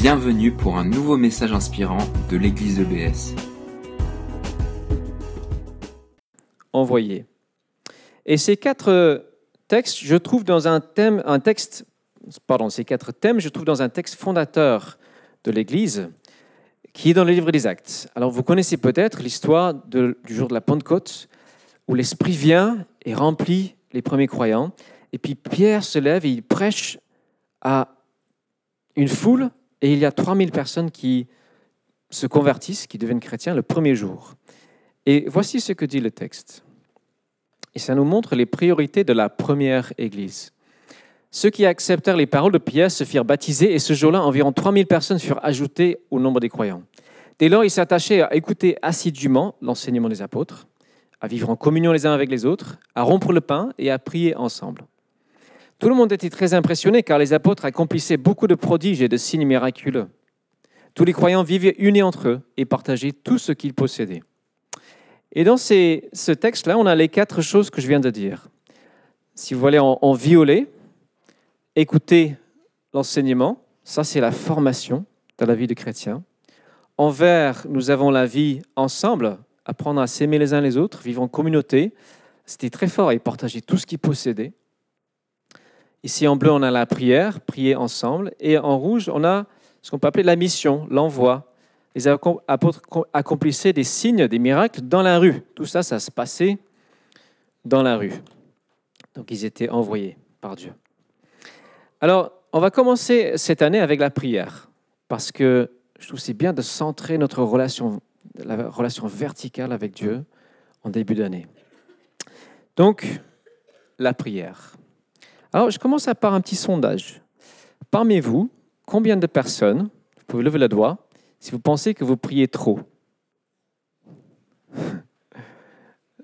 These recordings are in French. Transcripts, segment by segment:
Bienvenue pour un nouveau message inspirant de l'église EBS. Envoyé. Et ces quatre textes, je trouve dans un thème, un texte, pardon, ces quatre thèmes, je trouve dans un texte fondateur de l'Église, qui est dans le livre des Actes. Alors vous connaissez peut-être l'histoire du jour de la Pentecôte, où l'Esprit vient et remplit les premiers croyants, et puis Pierre se lève et il prêche à une foule et il y a 3000 personnes qui se convertissent, qui deviennent chrétiens le premier jour. Et voici ce que dit le texte. Et ça nous montre les priorités de la première Église. Ceux qui acceptèrent les paroles de Pierre se firent baptiser et ce jour-là, environ 3000 personnes furent ajoutées au nombre des croyants. Dès lors, ils s'attachaient à écouter assidûment l'enseignement des apôtres, à vivre en communion les uns avec les autres, à rompre le pain et à prier ensemble. Tout le monde était très impressionné car les apôtres accomplissaient beaucoup de prodiges et de signes miraculeux. Tous les croyants vivaient unis entre eux et partageaient tout ce qu'ils possédaient. Et dans ce texte-là, on a les quatre choses que je viens de dire. Si vous voulez en, violet, écoutez l'enseignement, ça c'est la formation dans la vie de chrétien. En vert, nous avons la vie ensemble, apprendre à s'aimer les uns les autres, vivre en communauté. C'était très fort et partager tout ce qu'ils possédaient. Ici en bleu, on a la prière, prier ensemble. Et en rouge, on a ce qu'on peut appeler la mission, l'envoi. Les apôtres accomplissaient des signes, des miracles dans la rue. Tout ça, ça se passait dans la rue. Donc ils étaient envoyés par Dieu. Alors, on va commencer cette année avec la prière, parce que je trouve c'est bien de centrer notre relation, la relation verticale avec Dieu en début d'année. Donc, la prière. Alors, je commence par un petit sondage. Parmi vous, combien de personnes, vous pouvez lever le doigt, si vous pensez que vous priez trop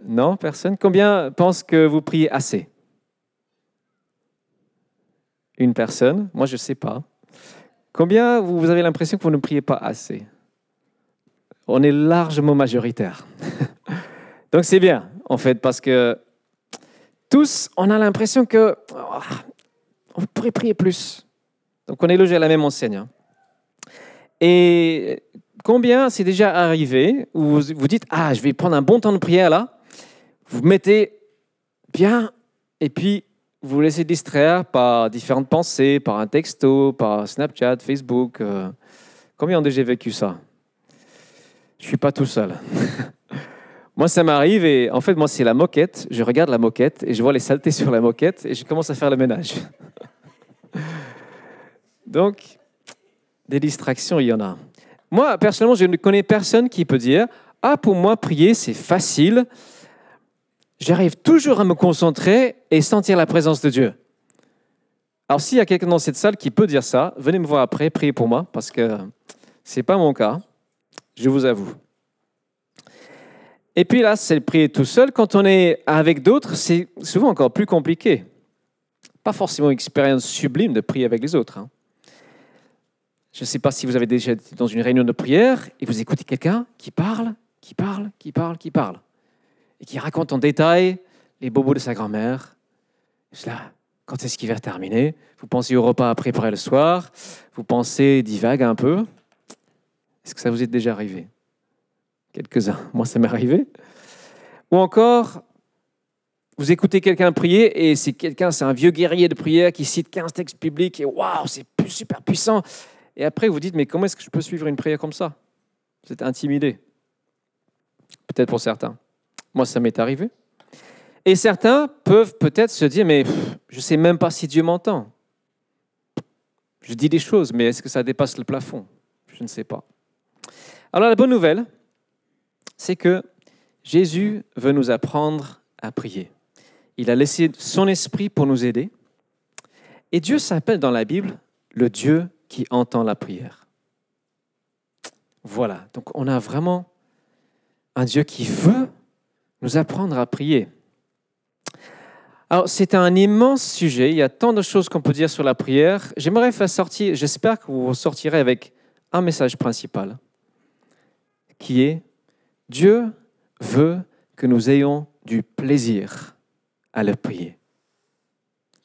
Non, personne Combien pensent que vous priez assez Une personne Moi, je ne sais pas. Combien vous avez l'impression que vous ne priez pas assez On est largement majoritaire. Donc c'est bien, en fait, parce que tous, on a l'impression que oh, on pourrait prier plus. Donc on est logé à la même enseigne. Hein. Et combien c'est déjà arrivé où vous dites ah je vais prendre un bon temps de prière là, vous mettez bien et puis vous vous laissez distraire par différentes pensées, par un texto, par Snapchat, Facebook. Euh. combien ont déjà vécu ça? Je suis pas tout seul. Moi, ça m'arrive et en fait, moi, c'est la moquette. Je regarde la moquette et je vois les saletés sur la moquette et je commence à faire le ménage. Donc, des distractions, il y en a. Moi, personnellement, je ne connais personne qui peut dire Ah, pour moi, prier, c'est facile. J'arrive toujours à me concentrer et sentir la présence de Dieu. Alors, s'il y a quelqu'un dans cette salle qui peut dire ça, venez me voir après, priez pour moi, parce que ce n'est pas mon cas, je vous avoue. Et puis là, c'est prier tout seul. Quand on est avec d'autres, c'est souvent encore plus compliqué. Pas forcément une expérience sublime de prier avec les autres. Hein. Je ne sais pas si vous avez déjà été dans une réunion de prière et vous écoutez quelqu'un qui parle, qui parle, qui parle, qui parle, et qui raconte en détail les bobos de sa grand-mère. Là, quand est-ce qu'il va terminer? Vous pensez au repas à préparer le soir? Vous pensez divague un peu? Est-ce que ça vous est déjà arrivé? Quelques-uns. Moi, ça m'est arrivé. Ou encore, vous écoutez quelqu'un prier et c'est quelqu'un, c'est un vieux guerrier de prière qui cite 15 textes bibliques et waouh, c'est super puissant. Et après, vous dites, mais comment est-ce que je peux suivre une prière comme ça? Vous êtes intimidé. Peut-être pour certains. Moi, ça m'est arrivé. Et certains peuvent peut-être se dire, mais je ne sais même pas si Dieu m'entend. Je dis des choses, mais est-ce que ça dépasse le plafond? Je ne sais pas. Alors la bonne nouvelle, c'est que Jésus veut nous apprendre à prier. Il a laissé son esprit pour nous aider. Et Dieu s'appelle dans la Bible le Dieu qui entend la prière. Voilà, donc on a vraiment un Dieu qui veut nous apprendre à prier. Alors, c'est un immense sujet. Il y a tant de choses qu'on peut dire sur la prière. J'aimerais faire sortir, j'espère que vous sortirez avec un message principal, qui est Dieu veut que nous ayons du plaisir à le prier.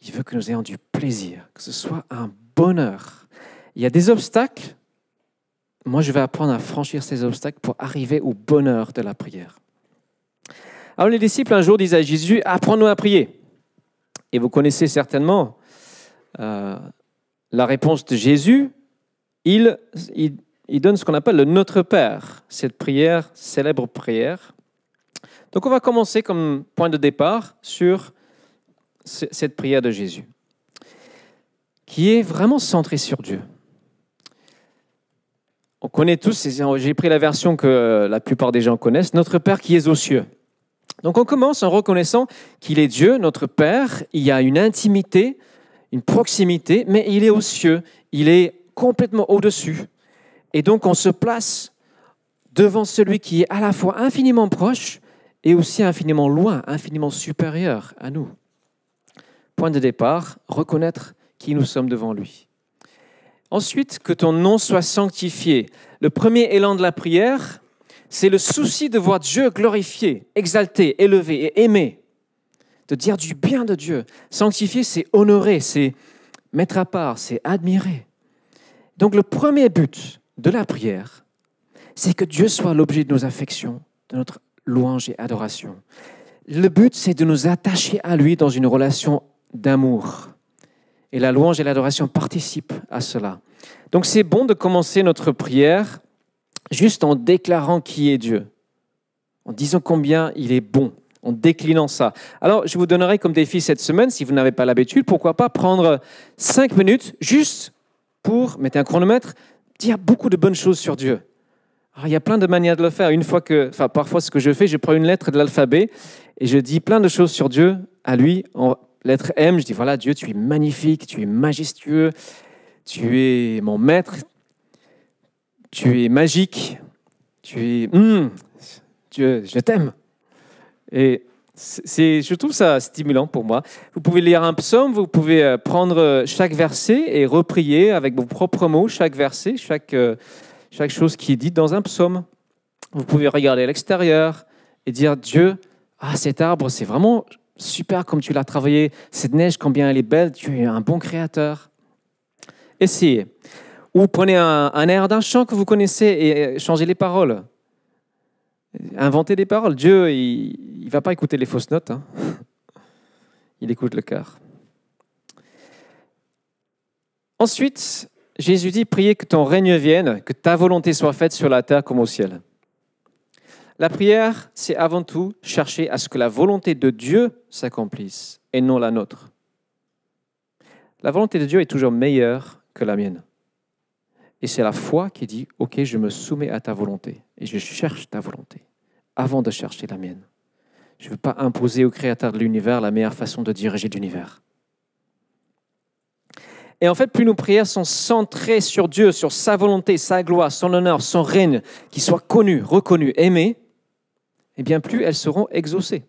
Il veut que nous ayons du plaisir, que ce soit un bonheur. Il y a des obstacles moi, je vais apprendre à franchir ces obstacles pour arriver au bonheur de la prière. Alors les disciples un jour disent à Jésus, apprends-nous à prier. Et vous connaissez certainement euh, la réponse de Jésus. Il, il, il donne ce qu'on appelle le Notre Père, cette prière, célèbre prière. Donc on va commencer comme point de départ sur cette prière de Jésus, qui est vraiment centrée sur Dieu. On connaît tous, j'ai pris la version que la plupart des gens connaissent, Notre Père qui est aux cieux. Donc on commence en reconnaissant qu'il est Dieu, notre Père, il y a une intimité, une proximité, mais il est aux cieux, il est complètement au-dessus. Et donc on se place devant celui qui est à la fois infiniment proche et aussi infiniment loin, infiniment supérieur à nous. Point de départ, reconnaître qui nous sommes devant lui. Ensuite, que ton nom soit sanctifié. Le premier élan de la prière, c'est le souci de voir Dieu glorifié, exalté, élevé et aimé. De dire du bien de Dieu. Sanctifier, c'est honorer, c'est mettre à part, c'est admirer. Donc le premier but de la prière, c'est que Dieu soit l'objet de nos affections, de notre louange et adoration. Le but, c'est de nous attacher à lui dans une relation d'amour. Et la louange et l'adoration participent à cela. Donc c'est bon de commencer notre prière juste en déclarant qui est Dieu, en disant combien il est bon, en déclinant ça. Alors je vous donnerai comme défi cette semaine, si vous n'avez pas l'habitude, pourquoi pas prendre cinq minutes juste pour, mettre un chronomètre, dire beaucoup de bonnes choses sur Dieu. il y a plein de manières de le faire. Une fois que, enfin, parfois, ce que je fais, je prends une lettre de l'alphabet et je dis plein de choses sur Dieu à lui en lettre M, je dis voilà, Dieu, tu es magnifique, tu es majestueux, tu es mon maître, tu es magique, tu es. Hum, Dieu, je t'aime. Et c'est, je trouve ça stimulant pour moi. Vous pouvez lire un psaume, vous pouvez euh, prendre chaque verset et reprier avec vos propres mots chaque verset, chaque, euh, chaque chose qui est dite dans un psaume. Vous pouvez regarder à l'extérieur et dire Dieu, ah cet arbre, c'est vraiment super comme tu l'as travaillé, cette neige, combien elle est belle, tu es un bon créateur. Essayez. Ou prenez un, air d'un chant que vous connaissez et changez les paroles. Inventez des paroles. Dieu, il ne va pas écouter les fausses notes. Hein. Il écoute le cœur. Ensuite, Jésus dit, priez que ton règne vienne, que ta volonté soit faite sur la terre comme au ciel. La prière, c'est avant tout chercher à ce que la volonté de Dieu s'accomplisse et non la nôtre. La volonté de Dieu est toujours meilleure que la mienne. Et c'est la foi qui dit, OK, je me soumets à ta volonté et je cherche ta volonté avant de chercher la mienne. Je ne veux pas imposer au Créateur de l'univers la meilleure façon de diriger l'univers. Et en fait, plus nos prières sont centrées sur Dieu, sur sa volonté, sa gloire, son honneur, son règne, qui soit connu, reconnu, aimé, et eh bien plus elles seront exaucées.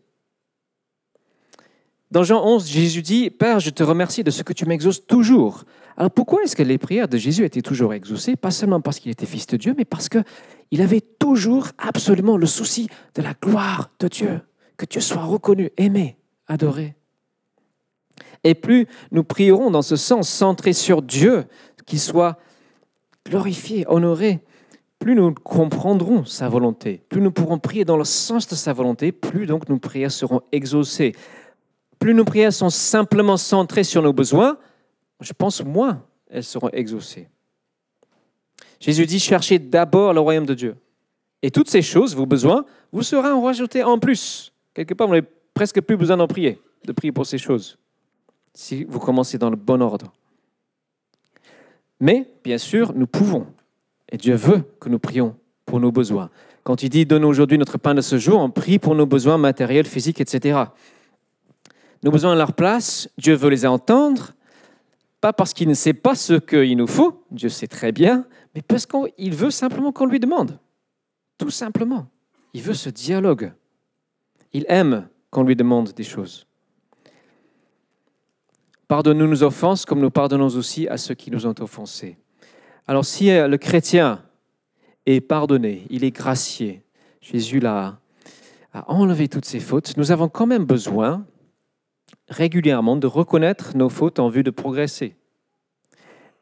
Dans Jean 11, Jésus dit, Père, je te remercie de ce que tu m'exauces toujours. Alors pourquoi est-ce que les prières de Jésus étaient toujours exaucées? Pas seulement parce qu'il était fils de Dieu, mais parce qu'il avait toujours absolument le souci de la gloire de Dieu, que Dieu soit reconnu, aimé, adoré. Et plus nous prierons dans ce sens, centré sur Dieu, qu'il soit glorifié, honoré, plus nous comprendrons sa volonté, plus nous pourrons prier dans le sens de sa volonté, plus donc nos prières seront exaucées. Plus nos prières sont simplement centrées sur nos besoins, je pense moins elles seront exaucées. Jésus dit, cherchez d'abord le royaume de Dieu. Et toutes ces choses, vos besoins, vous seront rajoutés en plus. Quelque part, vous n'avez presque plus besoin d'en prier, de prier pour ces choses, si vous commencez dans le bon ordre. Mais, bien sûr, nous pouvons et Dieu veut que nous prions pour nos besoins. Quand il dit Donne aujourd'hui notre pain de ce jour, on prie pour nos besoins matériels, physiques, etc. Nos besoins à leur place, Dieu veut les entendre, pas parce qu'il ne sait pas ce qu'il nous faut, Dieu sait très bien, mais parce qu'il veut simplement qu'on lui demande. Tout simplement. Il veut ce dialogue. Il aime qu'on lui demande des choses. Pardonne-nous nos offenses comme nous pardonnons aussi à ceux qui nous ont offensés. Alors si euh, le chrétien est pardonné, il est gracié, Jésus l'a a enlevé toutes ses fautes, nous avons quand même besoin régulièrement de reconnaître nos fautes en vue de progresser.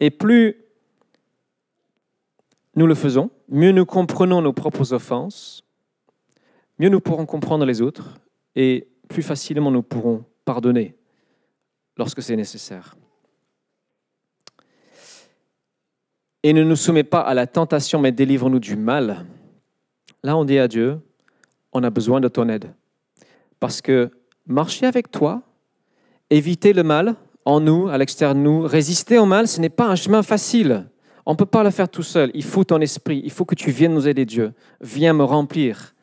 Et plus nous le faisons, mieux nous comprenons nos propres offenses, mieux nous pourrons comprendre les autres et plus facilement nous pourrons pardonner lorsque c'est nécessaire. Et ne nous soumets pas à la tentation, mais délivre-nous du mal. Là, on dit à Dieu, on a besoin de ton aide. Parce que marcher avec toi, éviter le mal en nous, à l'extérieur de nous, résister au mal, ce n'est pas un chemin facile. On ne peut pas le faire tout seul. Il faut ton esprit. Il faut que tu viennes nous aider, Dieu. Viens me remplir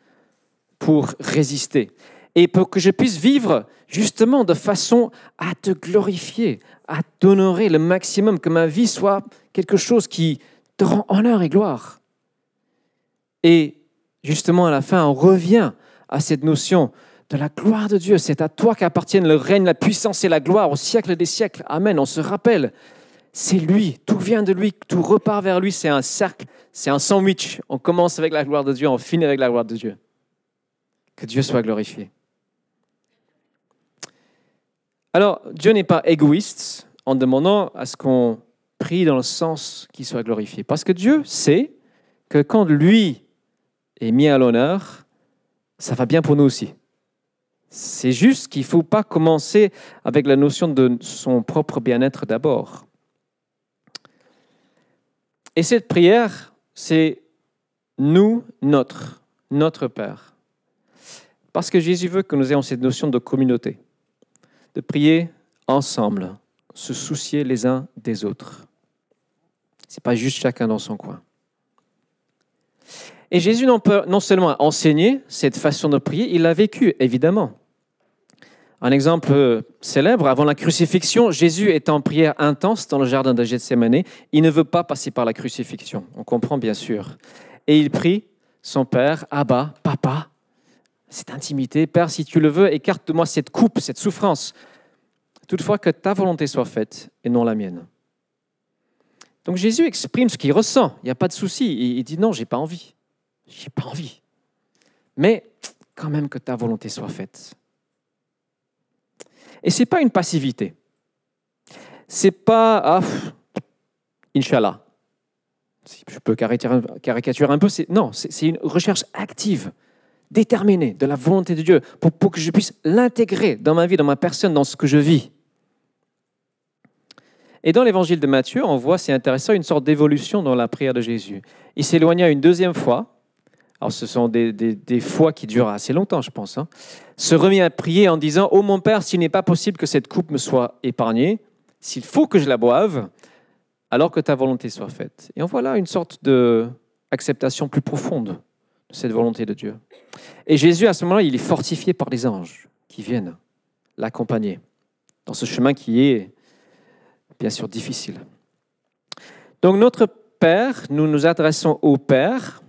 pour résister. Et pour que je puisse vivre justement de façon à te glorifier, à t'honorer le maximum, que ma vie soit quelque chose qui te rend honneur et gloire. Et justement, à la fin, on revient à cette notion de la gloire de Dieu. C'est à toi qu'appartiennent le règne, la puissance et la gloire au siècle des siècles. Amen. On se rappelle, c'est lui, tout vient de lui, tout repart vers lui. C'est un cercle, c'est un sandwich. On commence avec la gloire de Dieu, on finit avec la gloire de Dieu. Que Dieu soit glorifié. Alors, Dieu n'est pas égoïste en demandant à ce qu'on prie dans le sens qu'il soit glorifié. Parce que Dieu sait que quand lui est mis à l'honneur, ça va bien pour nous aussi. C'est juste qu'il ne faut pas commencer avec la notion de son propre bien-être d'abord. Et cette prière, c'est nous, notre, notre Père. Parce que Jésus veut que nous ayons cette notion de communauté, de prier ensemble, se soucier les uns des autres. Ce n'est pas juste chacun dans son coin. Et Jésus non, non seulement a enseigné cette façon de prier, il l'a vécu, évidemment. Un exemple célèbre, avant la crucifixion, Jésus est en prière intense dans le jardin de Gethsemane. Il ne veut pas passer par la crucifixion, on comprend bien sûr. Et il prie son Père, Abba, Papa, cette intimité, Père, si tu le veux, écarte de moi cette coupe, cette souffrance. Toutefois, que ta volonté soit faite et non la mienne. Donc Jésus exprime ce qu'il ressent, il n'y a pas de souci. Il dit non, j'ai pas envie. J'ai pas envie. Mais quand même que ta volonté soit faite. Et ce n'est pas une passivité. C'est pas ah, Inch'Allah. Si je peux caricaturer un peu, non, c'est une recherche active, déterminée de la volonté de Dieu pour que je puisse l'intégrer dans ma vie, dans ma personne, dans ce que je vis. Et dans l'évangile de Matthieu, on voit, c'est intéressant, une sorte d'évolution dans la prière de Jésus. Il s'éloigna une deuxième fois, alors ce sont des, des, fois qui durent assez longtemps, je pense, hein. se remit à prier en disant, Ô mon Père, s'il n'est pas possible que cette coupe me soit épargnée, s'il faut que je la boive, alors que ta volonté soit faite. Et on voit là une sorte d'acceptation plus profonde de cette volonté de Dieu. Et Jésus, à ce moment-là, il est fortifié par les anges qui viennent l'accompagner dans ce chemin qui est bien sûr difficile. Donc notre Père, nous nous adressons au Père,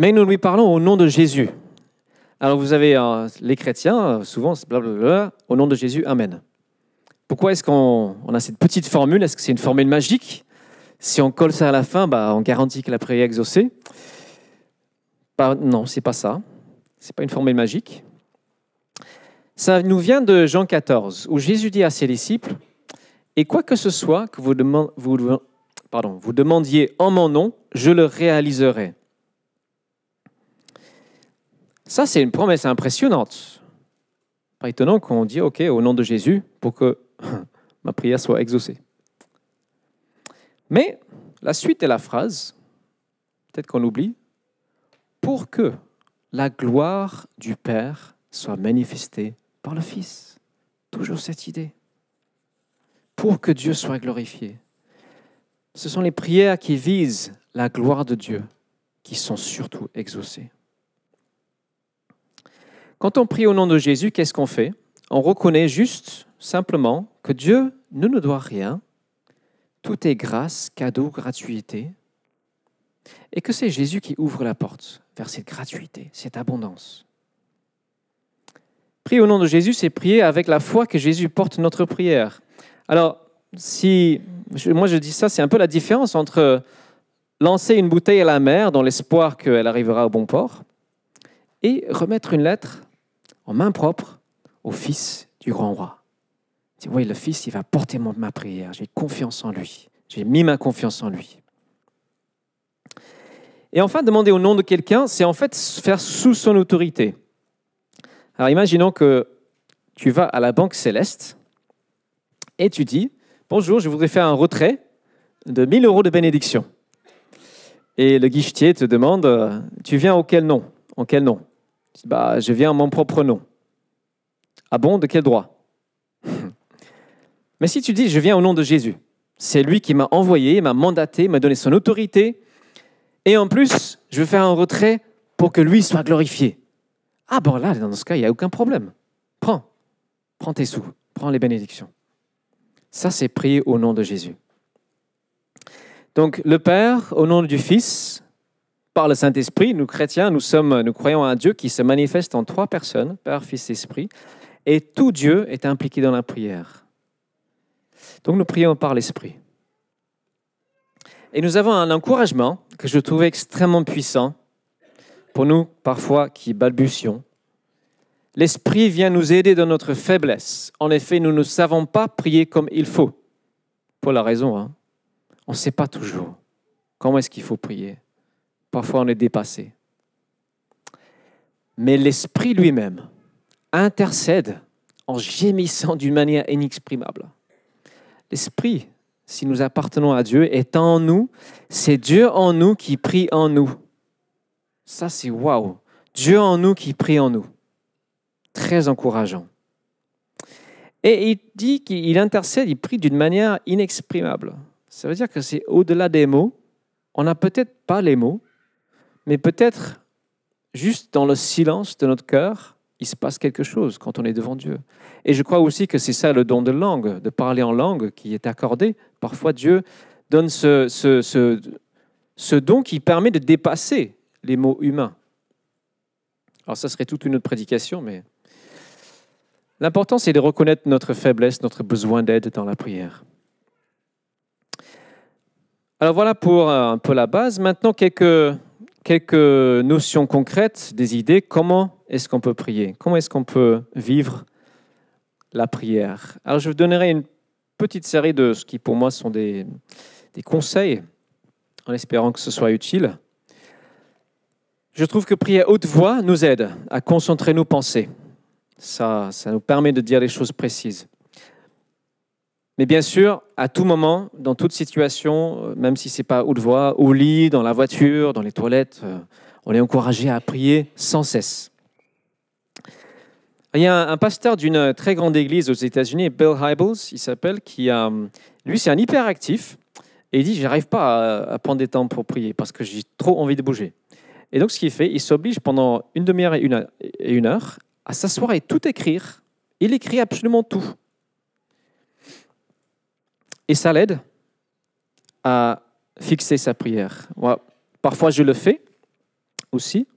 mais nous lui parlons au nom de Jésus. Alors vous avez euh, les chrétiens, souvent, blablabla, au nom de Jésus, Amen. Pourquoi est-ce qu'on a cette petite formule? Est-ce que c'est une formule magique? Si on colle ça à la fin, bah, on garantit que la prière est exaucée. Bah, non, c'est pas ça. C'est pas une formule magique. Ça nous vient de Jean 14, où Jésus dit à ses disciples, Et quoi que ce soit que vous demandiez en mon nom, je le réaliserai. Ça, c'est une promesse impressionnante. Pas étonnant qu'on dit, OK, au nom de Jésus, pour que ma prière soit exaucée. Mais la suite de la phrase, peut-être qu'on oublie, pour que la gloire du Père soit manifestée par le Fils. Toujours cette idée. Pour que Dieu soit glorifié. Ce sont les prières qui visent la gloire de Dieu qui sont surtout exaucées. Quand on prie au nom de Jésus, qu'est-ce qu'on fait? On reconnaît juste, simplement, que Dieu ne nous doit rien. Tout est grâce, cadeau, gratuité. Et que c'est Jésus qui ouvre la porte vers cette gratuité, cette abondance. Prier au nom de Jésus, c'est prier avec la foi que Jésus porte notre prière. Alors, si moi je dis ça, c'est un peu la différence entre lancer une bouteille à la mer dans l'espoir qu'elle arrivera au bon port et remettre une lettre en main propre au Fils du grand roi. Oui, le Fils, il va porter ma prière. J'ai confiance en lui. J'ai mis ma confiance en lui. Et enfin, demander au nom de quelqu'un, c'est en fait faire sous son autorité. Alors imaginons que tu vas à la Banque Céleste et tu dis, bonjour, je voudrais faire un retrait de 1000 euros de bénédiction. Et le guichetier te demande, tu viens auquel nom? En quel nom? Bah, Je viens en mon propre nom. Ah bon, de quel droit? Mais si tu dis, je viens au nom de Jésus, c'est lui qui m'a envoyé, m'a mandaté, m'a donné son autorité, et en plus, je veux faire un retrait pour que lui soit glorifié. Ah bon, là, dans ce cas, il n'y a aucun problème. Prends, prends tes sous, prends les bénédictions. Ça, c'est prier au nom de Jésus. Donc, le Père, au nom du Fils, par le Saint-Esprit, nous chrétiens, nous, sommes, nous croyons à un Dieu qui se manifeste en trois personnes, Père, Fils, Esprit, et tout Dieu est impliqué dans la prière. Donc, nous prions par l'Esprit. Et nous avons un encouragement que je trouvais extrêmement puissant pour nous, parfois, qui balbutions. L'Esprit vient nous aider dans notre faiblesse. En effet, nous ne savons pas prier comme il faut. Pour la raison, hein. on ne sait pas toujours comment est-ce qu'il faut prier. Parfois, on est dépassé. Mais l'Esprit lui-même intercède en gémissant d'une manière inexprimable. L'Esprit si nous appartenons à Dieu, est en nous. C'est Dieu en nous qui prie en nous. Ça, c'est waouh. Dieu en nous qui prie en nous. Très encourageant. Et il dit qu'il intercède, il prie d'une manière inexprimable. Ça veut dire que c'est au-delà des mots. On n'a peut-être pas les mots, mais peut-être juste dans le silence de notre cœur, il se passe quelque chose quand on est devant Dieu. Et je crois aussi que c'est ça le don de langue, de parler en langue qui est accordé. Parfois Dieu donne ce, don qui permet de dépasser les mots humains. Alors ça serait toute une autre prédication, mais l'important c'est de reconnaître notre faiblesse, notre besoin d'aide dans la prière. Alors voilà pour un peu la base. Maintenant, quelques, quelques notions concrètes, des idées. Comment est-ce qu'on peut prier? Comment est-ce qu'on peut vivre la prière? Alors je vous donnerai une petite série de ce qui pour moi sont des, des conseils, en espérant que ce soit utile. Je trouve que prier haute voix nous aide à concentrer nos pensées. Ça, ça nous permet de dire les choses précises. Mais bien sûr, à tout moment, dans toute situation, euh, même si ce n'est pas haute voix, au lit, dans la voiture, dans les toilettes, euh, on est encouragé à prier sans cesse. Il y a un, pasteur d'une très grande église aux États-Unis, Bill Hybels, il s'appelle, qui a, lui, c'est un hyperactif. Et il dit, j'arrive pas à, prendre des temps pour prier parce que j'ai trop envie de bouger. Et donc, ce qu'il fait, il s'oblige pendant une demi-heure et une heure à s'asseoir et tout écrire. Il écrit absolument tout. Et ça l'aide à fixer sa prière. parfois, je le fais aussi.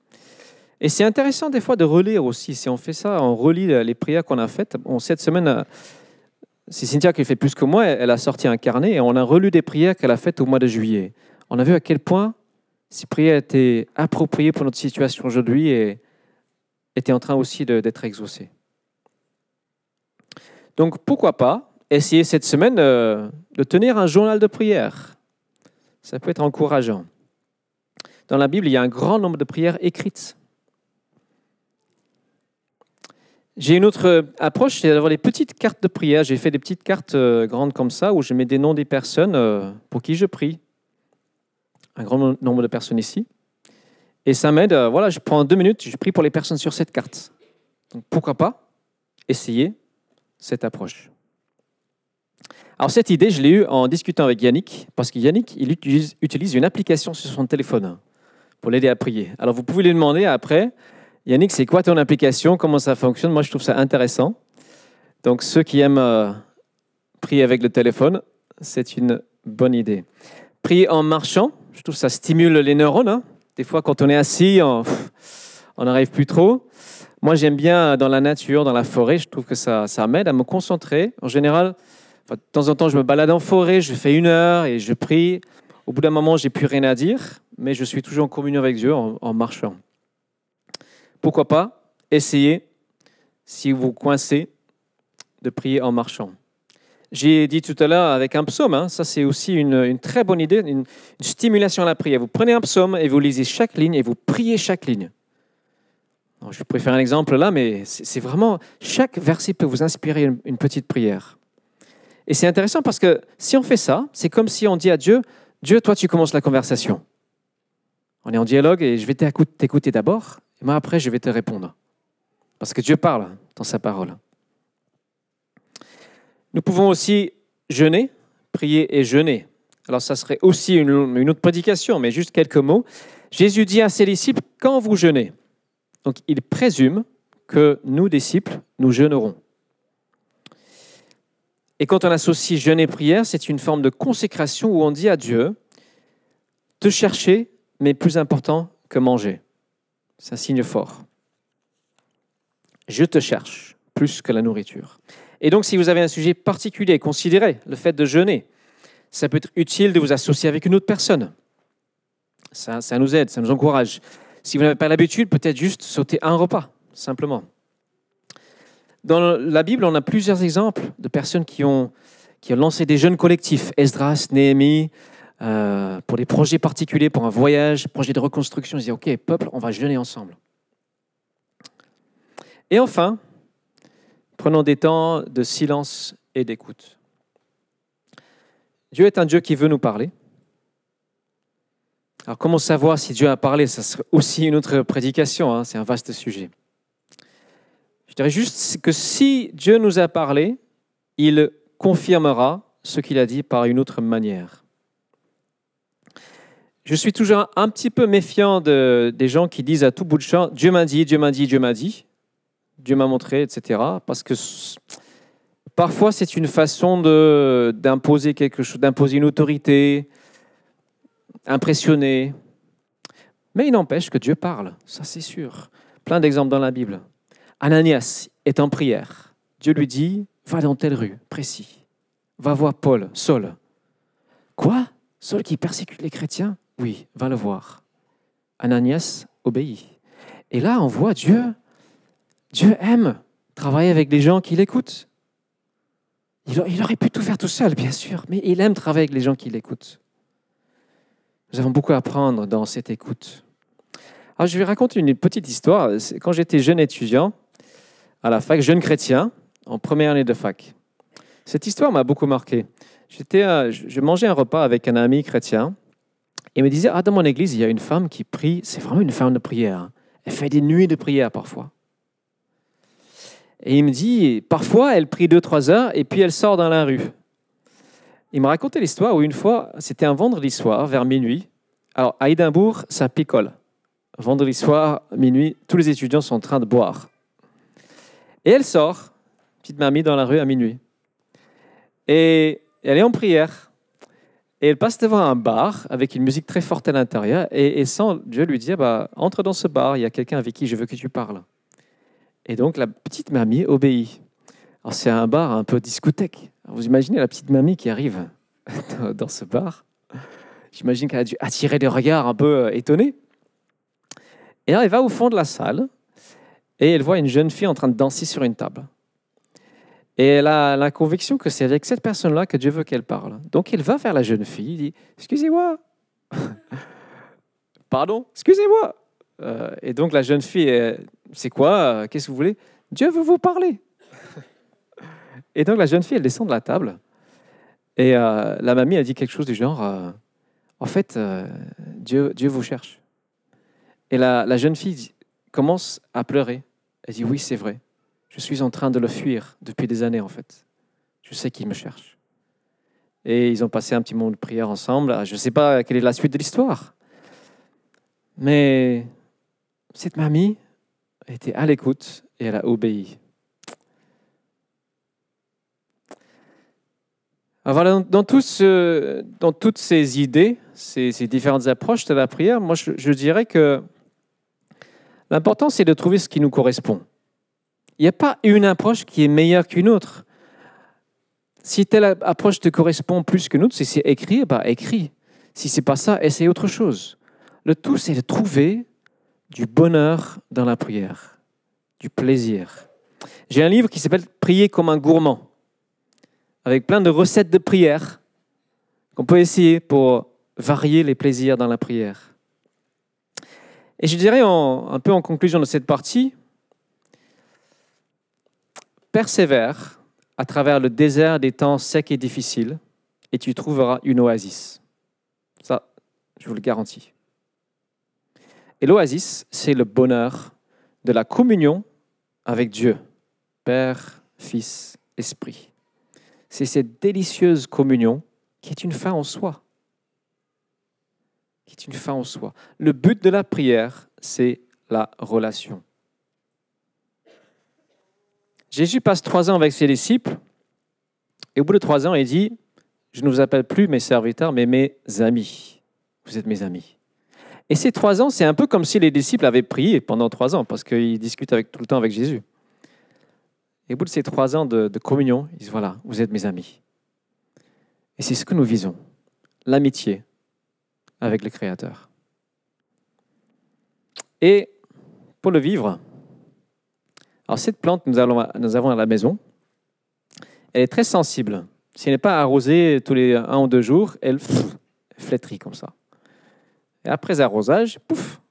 Et c'est intéressant des fois de relire aussi. Si on fait ça, on relit les prières qu'on a faites. cette semaine, euh, c'est Cynthia qui fait plus que moi. Elle a sorti un carnet et on a relu des prières qu'elle a faites au mois de juillet. On a vu à quel point ces prières étaient appropriées pour notre situation aujourd'hui et étaient en train aussi d'être exaucées. Donc pourquoi pas essayer cette semaine euh, de tenir un journal de prière. Ça peut être encourageant. Dans la Bible, il y a un grand nombre de prières écrites. J'ai une autre approche, c'est d'avoir des petites cartes de prière. J'ai fait des petites cartes euh, grandes comme ça où je mets des noms des personnes euh, pour qui je prie. Un grand nombre de personnes ici. Et ça m'aide, voilà, je prends deux minutes, je prie pour les personnes sur cette carte. Pourquoi pas essayer cette approche? Alors cette idée, je l'ai eue en discutant avec Yannick, parce que Yannick, il utilise, une application sur son téléphone pour l'aider à prier. Alors vous pouvez lui demander après, Yannick, c'est quoi ton application? Comment ça fonctionne? Moi, je trouve ça intéressant. Donc, ceux qui aiment euh, prier avec le téléphone, c'est une bonne idée. Prier en marchant, je trouve ça stimule les neurones. Hein. Des fois, quand on est assis, on n'arrive plus trop. Moi, j'aime bien dans la nature, dans la forêt. Je trouve que ça, ça m'aide à me concentrer. En général, de temps en temps, je me balade en forêt, je fais une heure et je prie. Au bout d'un moment, j'ai plus rien à dire, mais je suis toujours en communion avec Dieu en marchant pourquoi pas essayer, si vous coincez, de prier en marchant. J'ai dit tout à l'heure avec un psaume, hein, ça c'est aussi une, très bonne idée, une, stimulation à la prière. Vous prenez un psaume et vous lisez chaque ligne et vous priez chaque ligne. Je préfère un exemple là, mais c'est vraiment, chaque verset peut vous inspirer une petite prière. Et c'est intéressant parce que si on fait ça, c'est comme si on dit à Dieu, Dieu, toi tu commences la conversation. On est en dialogue et je vais t'écouter d'abord, et moi après je vais te répondre. Parce que Dieu parle dans sa parole. Nous pouvons aussi jeûner, prier et jeûner. Alors ça serait aussi une, autre prédication, mais juste quelques mots. Jésus dit à ses disciples, quand vous jeûnez, donc il présume que nous, disciples, nous jeûnerons. Et quand on associe jeûne et prière, c'est une forme de consécration où on dit à Dieu, te chercher, mais plus important que manger. C'est un signe fort. Je te cherche plus que la nourriture. Et donc, si vous avez un sujet particulier, considérez le fait de jeûner. Ça peut être utile de vous associer avec une autre personne. Ça, ça nous aide, ça nous encourage. Si vous n'avez pas l'habitude, peut-être juste sauter un repas, simplement. Dans la Bible, on a plusieurs exemples de personnes qui ont, lancé des jeûnes collectifs. Esdras, Néhémie, euh, pour des projets particuliers, pour un voyage, projet de reconstruction. Ils disaient, OK, peuple, on va jeûner ensemble. Et enfin, Prenons des temps de silence et d'écoute. Dieu est un Dieu qui veut nous parler. Alors comment savoir si Dieu a parlé? Ça serait aussi une autre prédication, hein, c'est un vaste sujet. Je dirais juste que si Dieu nous a parlé, il confirmera ce qu'il a dit par une autre manière. Je suis toujours un petit peu méfiant de, des gens qui disent à tout bout de champ, Dieu m'a dit, Dieu m'a dit, Dieu m'a dit. Dieu m'a montré, etc. Parce que parfois, c'est une façon d'imposer quelque chose, d'imposer une autorité, impressionner. Mais il n'empêche que Dieu parle, ça c'est sûr. Plein d'exemples dans la Bible. Ananias est en prière. Dieu lui dit, va dans telle rue, précis. Va voir Paul, Saul. Quoi? Saul qui persécute les chrétiens? Oui, va le voir. Ananias obéit. Et là, on voit Dieu Dieu aime travailler avec les gens qui l'écoutent. Il aurait pu tout faire tout seul, bien sûr, mais il aime travailler avec les gens qui l'écoutent. Nous avons beaucoup à apprendre dans cette écoute. Alors, je vais raconter une petite histoire. Quand j'étais jeune étudiant à la fac, jeune chrétien, en première année de fac, cette histoire m'a beaucoup marqué. J'étais, je mangeais un repas avec un ami chrétien il me disait Ah, dans mon église, il y a une femme qui prie, c'est vraiment une femme de prière. Elle fait des nuits de prière parfois. Et il me dit, parfois, elle prie deux, trois heures et puis elle sort dans la rue. Il me racontait l'histoire où une fois, c'était un vendredi soir, vers minuit. Alors, à Édimbourg, ça picole. Vendredi soir, minuit, tous les étudiants sont en train de boire. Et elle sort, petite mamie, dans la rue à minuit. Et elle est en prière. Et elle passe devant un bar avec une musique très forte à l'intérieur. Et, sans Dieu lui dit, bah, entre dans ce bar, il y a quelqu'un avec qui je veux que tu parles. Et donc la petite mamie obéit. Alors c'est un bar un peu discothèque. vous imaginez la petite mamie qui arrive dans ce bar. J'imagine qu'elle a dû attirer des regards un peu euh, étonnés. Et là, elle va au fond de la salle et elle voit une jeune fille en train de danser sur une table. Et elle a la conviction que c'est avec cette personne-là que Dieu veut qu'elle parle. Donc elle va vers la jeune fille, dit Excusez-moi. Pardon, excusez-moi. Euh, et donc la jeune fille, c'est quoi? Euh, Qu'est-ce que vous voulez? Dieu veut vous parler. et donc la jeune fille, elle descend de la table. Et euh, la mamie a dit quelque chose du genre, en fait, Dieu, Dieu vous cherche. Et la, la jeune fille commence à pleurer. Elle dit, oui, c'est vrai. Je suis en train de le fuir depuis des années, en fait. Je sais qu'il me cherche. Et ils ont passé un petit moment de prière ensemble. Je ne sais pas quelle est la suite de l'histoire. Mais cette mamie était à l'écoute et elle a obéi. Alors dans, dans toutes ces idées, ces, différentes approches de la prière, moi je, dirais que l'important c'est de trouver ce qui nous correspond. Il n'y a pas une approche qui est meilleure qu'une autre. Si telle approche te correspond plus que autre, si c'est écrit, bah écris. Si c'est pas ça, essaye autre chose. Le tout, c'est de trouver du bonheur dans la prière, du plaisir. J'ai un livre qui s'appelle Prier comme un gourmand avec plein de recettes de prière qu'on peut essayer pour varier les plaisirs dans la prière. Et je dirais un peu en conclusion de cette partie, persévère à travers le désert des temps secs et difficiles, et tu trouveras une oasis. Ça, je vous le garantis. Et l'oasis, c'est le bonheur de la communion avec Dieu, Père, Fils, Esprit. C'est cette délicieuse communion qui est une fin en soi. Qui est une fin en soi. Le but de la prière, c'est la relation. Jésus passe trois ans avec ses disciples, et au bout de trois ans, il dit, je ne vous appelle plus mes serviteurs, mais mes amis. Vous êtes mes amis. Et ces trois ans, c'est un peu comme si les disciples avaient prié pendant trois ans, parce qu'ils discutent avec, tout le temps avec Jésus. Et au bout de ces trois ans de, de communion, ils disent, voilà, vous êtes mes amis. Et c'est ce que nous visons, l'amitié avec le Créateur. Et pour le vivre, alors cette plante, nous, nous avons à la maison, elle est très sensible. Si elle n'est pas arrosée tous les un ou deux jours, elle flétrit comme ça. Et après arrosage, pouf,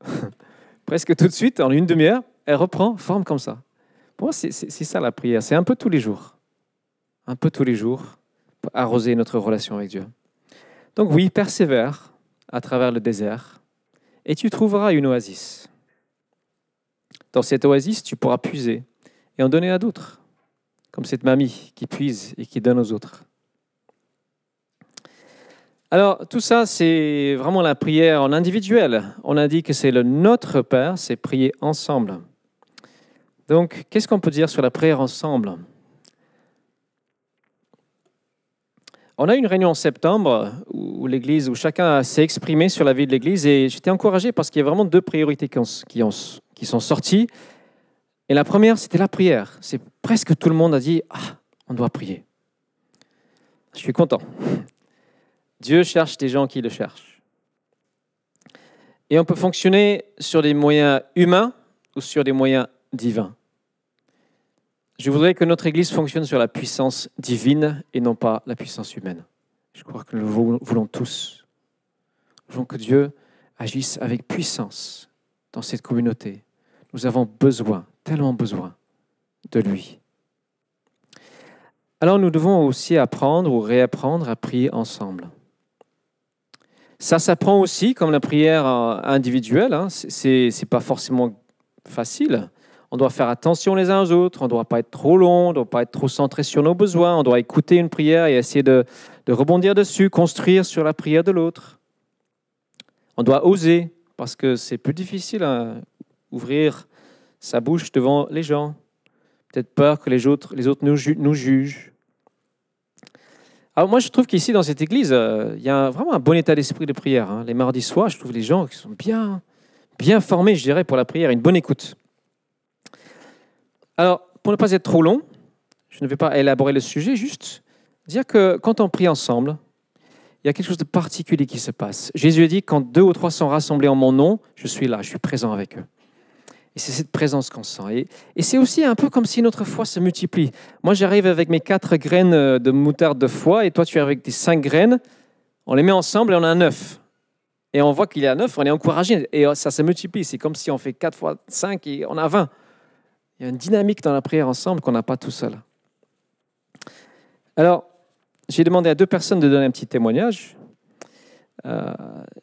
presque tout de suite, en une demi-heure, elle reprend forme comme ça. Pour moi, c'est ça la prière. C'est un peu tous les jours. Un peu tous les jours, pour arroser notre relation avec Dieu. Donc oui, persévère à travers le désert et tu trouveras une oasis. Dans cette oasis, tu pourras puiser et en donner à d'autres, comme cette mamie qui puise et qui donne aux autres. Alors, tout ça, c'est vraiment la prière en individuel. On a dit que c'est le Notre Père, c'est prier ensemble. Donc, qu'est-ce qu'on peut dire sur la prière ensemble? On a eu une réunion en septembre où l'Église, où chacun s'est exprimé sur la vie de l'Église et j'étais encouragé parce qu'il y a vraiment deux priorités qui, sont sorties. Et la première, c'était la prière. C'est presque tout le monde a dit Ah, on doit prier. Je suis content. Dieu cherche des gens qui le cherchent. Et on peut fonctionner sur des moyens humains ou sur des moyens divins. Je voudrais que notre Église fonctionne sur la puissance divine et non pas la puissance humaine. Je crois que nous voulons tous. Nous voulons que Dieu agisse avec puissance dans cette communauté. Nous avons besoin, tellement besoin de lui. Alors nous devons aussi apprendre ou réapprendre à prier ensemble. Ça s'apprend aussi comme la prière euh, individuelle. Hein. Ce n'est pas forcément facile. On doit faire attention les uns aux autres, on ne doit pas être trop long, on ne doit pas être trop centré sur nos besoins, on doit écouter une prière et essayer de, rebondir dessus, construire sur la prière de l'autre. On doit oser, parce que c'est plus difficile à ouvrir sa bouche devant les gens. Peut-être peur que les autres, nous jugent. Alors moi, je trouve qu'ici, dans cette église, euh, il y a vraiment un bon état d'esprit de prière. Hein. Les mardis soirs, je trouve les gens qui sont bien, bien formés, je dirais, pour la prière, une bonne écoute. Alors, pour ne pas être trop long, je ne vais pas élaborer le sujet, juste dire que quand on prie ensemble, il y a quelque chose de particulier qui se passe. Jésus dit, quand deux ou trois sont rassemblés en mon nom, je suis là, je suis présent avec eux. Et c'est cette présence qu'on sent. Et, et c'est aussi un peu comme si notre foi se multiplie. Moi, j'arrive avec mes quatre graines de moutarde de foi, et toi, tu es avec tes cinq graines. On les met ensemble et on a neuf. Et on voit qu'il y a neuf, on est encouragé. Et ça se multiplie. C'est comme si on fait quatre fois cinq et on a vingt. Il y a une dynamique dans la prière ensemble qu'on n'a pas tout seul. Alors, j'ai demandé à deux personnes de donner un petit témoignage euh,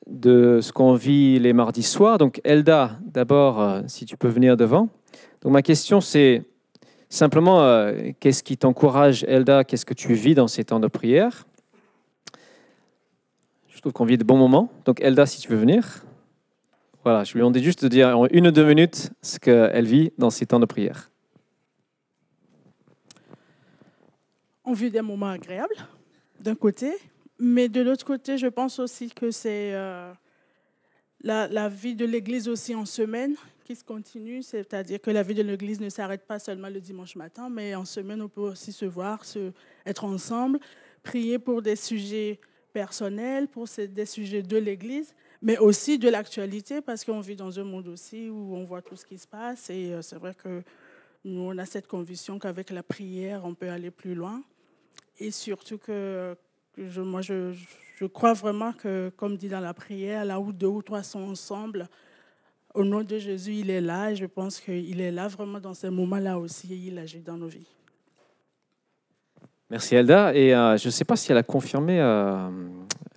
de ce qu'on vit les mardis soirs. Donc, Elda, d'abord, euh, si tu peux venir devant. Donc, ma question, c'est simplement, euh, qu'est-ce qui t'encourage, Elda? Qu'est-ce que tu vis dans ces temps de prière? Je trouve qu'on vit de bons moments. Donc, Elda, si tu veux venir. Voilà, je lui ai demandé juste de dire en une ou deux minutes ce qu'elle vit dans ces temps de prière. On vit des moments agréables, d'un côté, mais de l'autre côté, je pense aussi que c'est euh, la, la, vie de l'Église aussi en semaine qui se continue, c'est-à-dire que la vie de l'Église ne s'arrête pas seulement le dimanche matin, mais en semaine, on peut aussi se voir, se, être ensemble, prier pour des sujets personnels, pour des sujets de l'Église, mais aussi de l'actualité, parce qu'on vit dans un monde aussi où on voit tout ce qui se passe. Et euh, c'est vrai que nous, on a cette conviction qu'avec la prière, on peut aller plus loin. Et surtout que, moi, je, je crois vraiment que, comme dit dans la prière, là où deux ou trois sont ensemble, au nom de Jésus, il est là. Et je pense qu'il est là vraiment dans ces moments-là aussi. Et il agit dans nos vies. Merci Elda. Et euh, je ne sais pas si elle a confirmé euh,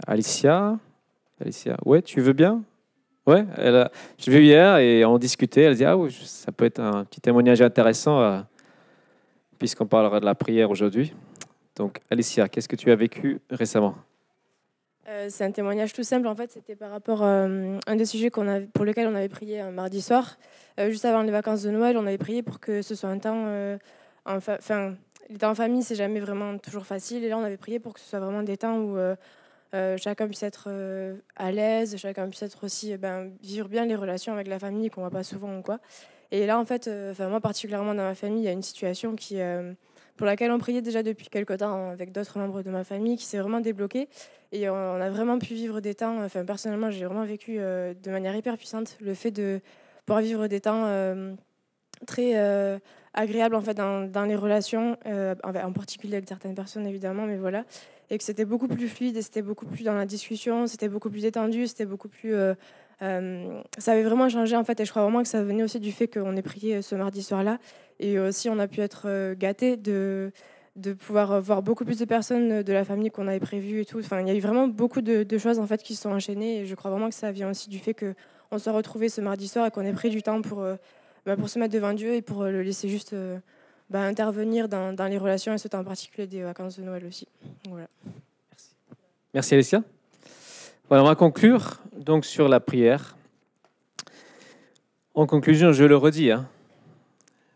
Alicia. Alicia, ouais, tu veux bien? Ouais, elle a, je l'ai vue hier et on discutait. Elle dit Ah oui, ça peut être un petit témoignage intéressant euh, puisqu'on parlera de la prière aujourd'hui. Donc, Alicia, qu'est-ce que tu as vécu récemment? Euh, c'est un témoignage tout simple. En fait, c'était par rapport à euh, un des sujets pour lequel on avait prié un mardi soir. Juste avant les vacances de Noël, on avait prié pour que ce soit un temps. euh, en fa- Enfin, les temps en famille, c'est jamais vraiment toujours facile. Et là, on avait prié pour que ce soit vraiment des temps où euh, chacun puisse être euh, à l'aise, chacun puisse être aussi, euh, ben, vivre bien les relations avec la famille qu'on voit pas souvent ou quoi. Et là, en fait, enfin, moi particulièrement dans ma famille, il y a une situation qui, pour laquelle on priait déjà depuis quelque temps hein, avec d'autres membres de ma famille qui s'est vraiment débloquée. Et on a vraiment pu vivre des temps, enfin personnellement j'ai vraiment vécu de manière hyper puissante le fait de pouvoir vivre des temps très euh, agréables en fait dans, les relations, en particulier avec certaines personnes évidemment, mais voilà. Et que c'était beaucoup plus fluide et c'était beaucoup plus dans la discussion, c'était beaucoup plus détendu, c'était beaucoup plus... euh, euh, ça avait vraiment changé en fait et je crois vraiment que ça venait aussi du fait qu'on ait prié ce mardi soir-là. Et aussi on a pu être euh, gâtés de de pouvoir euh, voir beaucoup plus de personnes de la famille qu'on avait prévu et tout. Enfin, il y a eu vraiment beaucoup de, choses en fait qui se sont enchaînées et je crois vraiment que ça vient aussi du fait que on s'est retrouvés ce mardi soir et qu'on ait pris du temps pour euh, bah, pour se mettre devant Dieu et pour euh, le laisser juste euh, bah, intervenir dans, les relations et ce temps en particulier des vacances de Noël aussi. Voilà. Merci Alicia. Voilà, on va conclure donc sur la prière. En conclusion, je le redis, hein,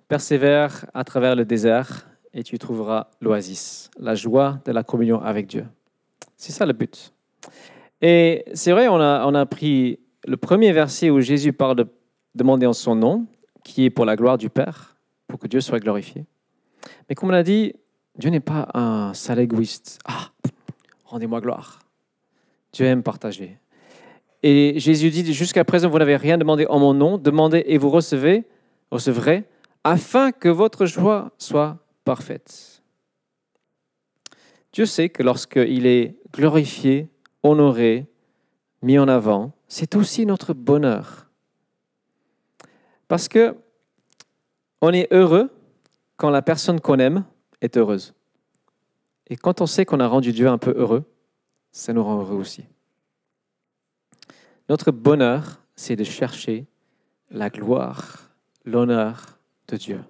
persévère à travers le désert et tu trouveras l'oasis, la joie de la communion avec Dieu. C'est ça le but. Et c'est vrai, on a, on a pris le premier verset où Jésus parle de demander en son nom, qui est pour la gloire du Père, que Dieu soit glorifié. Mais comme on a dit, Dieu n'est pas un sale égoïste. Ah, rendez-moi gloire. Dieu aime partager. Et Jésus dit, jusqu'à présent, vous n'avez rien demandé en mon nom, demandez et vous recevez, recevrez, afin que votre joie soit parfaite. Dieu sait que lorsqu'il est glorifié, honoré, mis en avant, c'est aussi notre bonheur. Parce que on est heureux quand la personne qu'on aime est heureuse. Et quand on sait qu'on a rendu Dieu un peu heureux, ça nous rend heureux aussi. Notre bonheur, c'est de chercher la gloire, l'honneur de Dieu.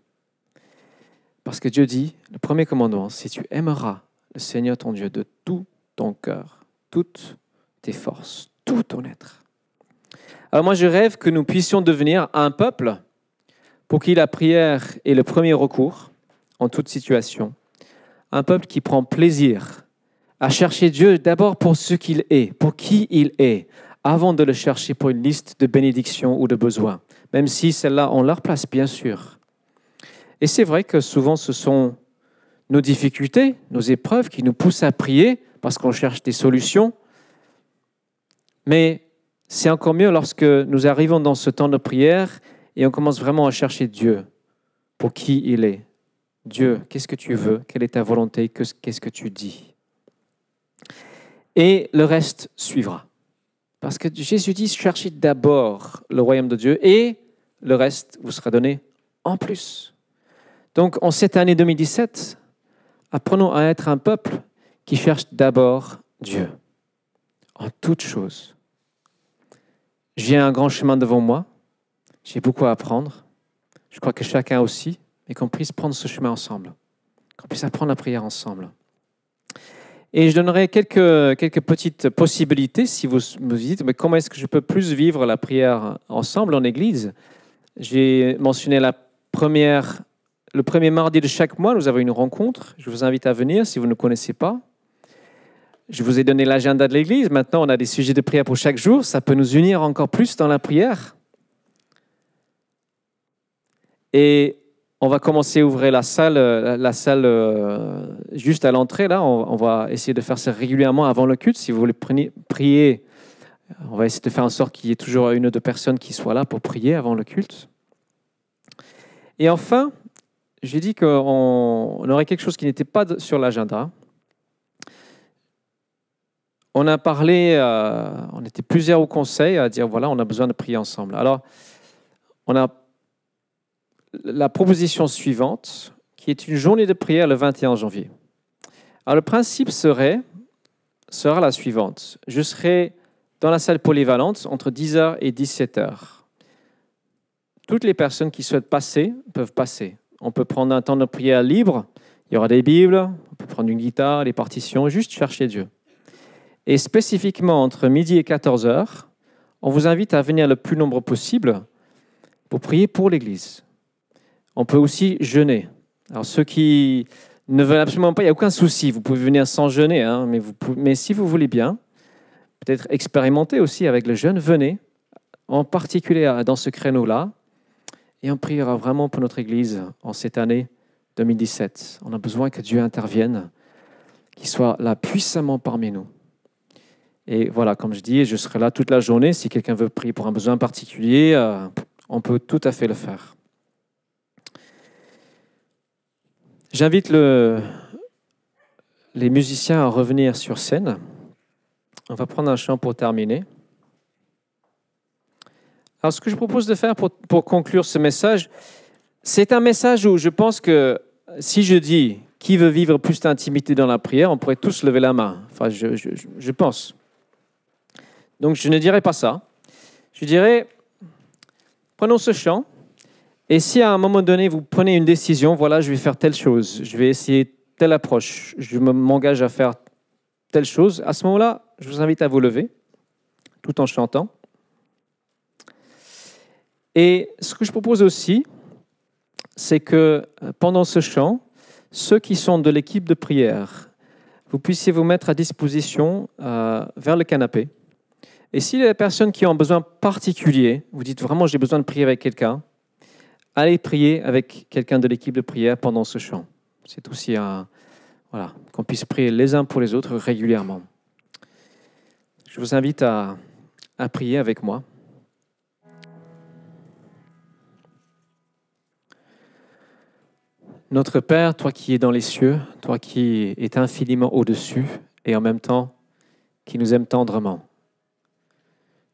Parce que Dieu dit, le premier commandement, c'est tu aimeras le Seigneur ton Dieu de tout ton cœur, toutes tes forces, tout ton être. Alors moi, je rêve que nous puissions devenir un peuple pour qui la prière est le premier recours en toute situation. Un peuple qui prend plaisir à chercher Dieu d'abord pour ce qu'il est, pour qui il est, avant de le chercher pour une liste de bénédictions ou de besoins, même si celles-là ont leur place, bien sûr. Et c'est vrai que souvent ce sont nos difficultés, nos épreuves qui nous poussent à prier parce qu'on cherche des solutions. Mais c'est encore mieux lorsque nous arrivons dans ce temps de prière et on commence vraiment à chercher Dieu pour qui il est. Dieu, qu'est-ce que tu veux? Quelle est ta volonté? Qu'est-ce que tu dis? Et le reste suivra. Parce que Jésus dit, cherchez d'abord le royaume de Dieu et le reste vous sera donné en plus. Donc en cette année 2017, apprenons à être un peuple qui cherche d'abord Dieu en toutes choses. J'ai un grand chemin devant moi, j'ai beaucoup à apprendre. Je crois que chacun aussi, et qu'on puisse prendre ce chemin ensemble, qu'on puisse apprendre la prière ensemble. Et je donnerai quelques, quelques petites possibilités si vous me dites, mais comment est-ce que je peux plus vivre la prière ensemble en Église? J'ai mentionné la première, le premier mardi de chaque mois, nous avons une rencontre. Je vous invite à venir si vous ne connaissez pas. Je vous ai donné l'agenda de l'Église. Maintenant, on a des sujets de prière pour chaque jour. Ça peut nous unir encore plus dans la prière. Et on va commencer à ouvrir la salle, la salle euh, juste à l'entrée. Là, on, va essayer de faire ça régulièrement avant le culte. Si vous voulez prier, on va essayer de faire en sorte qu'il y ait toujours une ou deux personnes qui soient là pour prier avant le culte. Et enfin, j'ai dit qu'on on aurait quelque chose qui n'était pas sur l'agenda. on a parlé, euh, on était plusieurs au conseil à dire voilà, on a besoin de prier ensemble. Alors, on a la proposition suivante, qui est une journée de prière le 21 janvier. Alors, le principe serait, sera la suivante. Je serai dans la salle polyvalente entre 10h et 17h. Toutes les personnes qui souhaitent passer peuvent passer. On peut prendre un temps de prière libre. Il y aura des Bibles, on peut prendre une guitare, des partitions, juste chercher Dieu. Et spécifiquement entre midi et 14 heures, on vous invite à venir le plus nombreux possible pour prier pour l'Église. On peut aussi jeûner. Alors ceux qui ne veulent absolument pas, il n'y a aucun souci, vous pouvez venir sans jeûner, hein, mais, si vous voulez bien, peut-être expérimenter aussi avec le jeûne, venez, en particulier dans ce créneau-là, et on priera vraiment pour notre Église en cette année 2017. On a besoin que Dieu intervienne, qu'il soit là puissamment parmi nous. Et voilà, comme je dis, je serai là toute la journée. Si quelqu'un veut prier pour un besoin particulier, euh, on peut tout à fait le faire. J'invite le, les musiciens à revenir sur scène. On va prendre un chant pour terminer. Alors, ce que je propose de faire pour, pour conclure ce message, c'est un message où je pense que si je dis qui veut vivre plus d'intimité dans la prière, on pourrait tous lever la main. Enfin, je, je, je pense. Donc je ne dirais pas ça. Je dirais, prenons ce chant, et si à un moment donné vous prenez une décision, voilà, je vais faire telle chose, je vais essayer telle approche, je m'engage à faire telle chose, à ce moment-là, je vous invite à vous lever, tout en chantant. Et ce que je propose aussi, c'est que euh, pendant ce chant, ceux qui sont de l'équipe de prière, vous puissiez vous mettre à disposition euh, vers le canapé. Et si les personnes qui ont un besoin particulier, vous dites vraiment j'ai besoin de prier avec quelqu'un, allez prier avec quelqu'un de l'équipe de prière pendant ce chant. C'est aussi un, voilà, qu'on puisse prier les uns pour les autres régulièrement. Je vous invite à, à prier avec moi. Notre Père, toi qui es dans les cieux, toi qui es infiniment au-dessus et en même temps qui nous aime tendrement.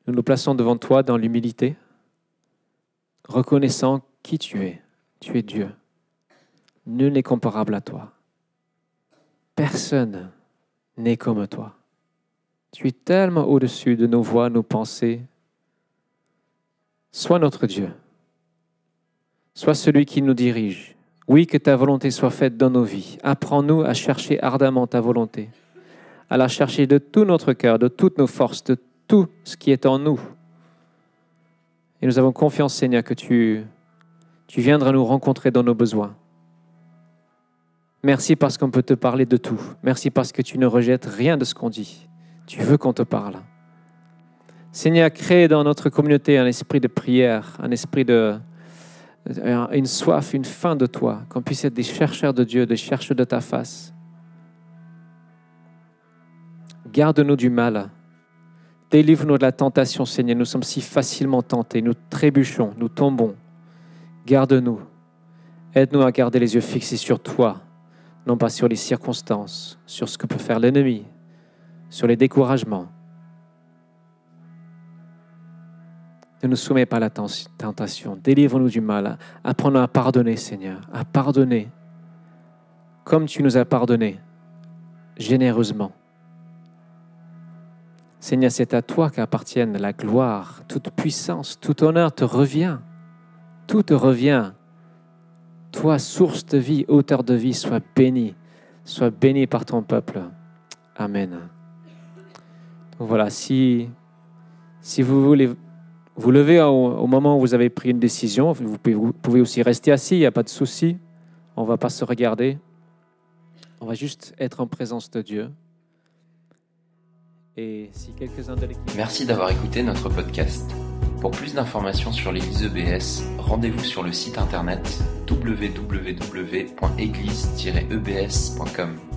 Nous nous plaçons devant toi dans l'humilité, reconnaissant qui tu es? Tu es Dieu. Nul n'est comparable à toi. Personne n'est comme toi. Tu es tellement au-dessus de nos voix, nos pensées. Sois notre Dieu. Sois celui qui nous dirige. Oui, que ta volonté soit faite dans nos vies. Apprends-nous à chercher ardemment ta volonté, à la chercher de tout notre cœur, de toutes nos forces, de tout ce qui est en nous. Et nous avons confiance, Seigneur, que tu, tu viendras nous rencontrer dans nos besoins. Merci parce qu'on peut te parler de tout. Merci parce que tu ne rejettes rien de ce qu'on dit. Tu veux qu'on te parle. Seigneur, crée dans notre communauté un esprit de prière, un esprit de, une soif, une faim de toi, qu'on puisse être des chercheurs de Dieu, des chercheurs de ta face. Garde-nous du mal. Délivre-nous de la tentation, Seigneur. Nous sommes si facilement tentés. Nous trébuchons, nous tombons. Garde-nous. Aide-nous à garder les yeux fixés sur toi, non pas sur les circonstances, sur ce que peut faire l'ennemi, sur les découragements. Ne nous soumets pas à la tentation. Délivre-nous du mal. Apprends-nous à pardonner, Seigneur, à pardonner comme tu nous as pardonné, généreusement. Seigneur, c'est à toi qu'appartiennent la gloire, toute puissance, tout honneur te revient. Tout te revient. Toi, source de vie, auteur de vie, sois béni. Sois béni par ton peuple. Amen. voilà, si, si vous voulez vous lever au, moment où vous avez pris une décision, vous pouvez aussi rester assis, il n'y a pas de souci. On ne va pas se regarder. On va juste être en présence de Dieu. Merci d'avoir écouté notre podcast. Pour plus d'informations sur l'Église EBS, rendez-vous sur le site internet www.église-ebs.com.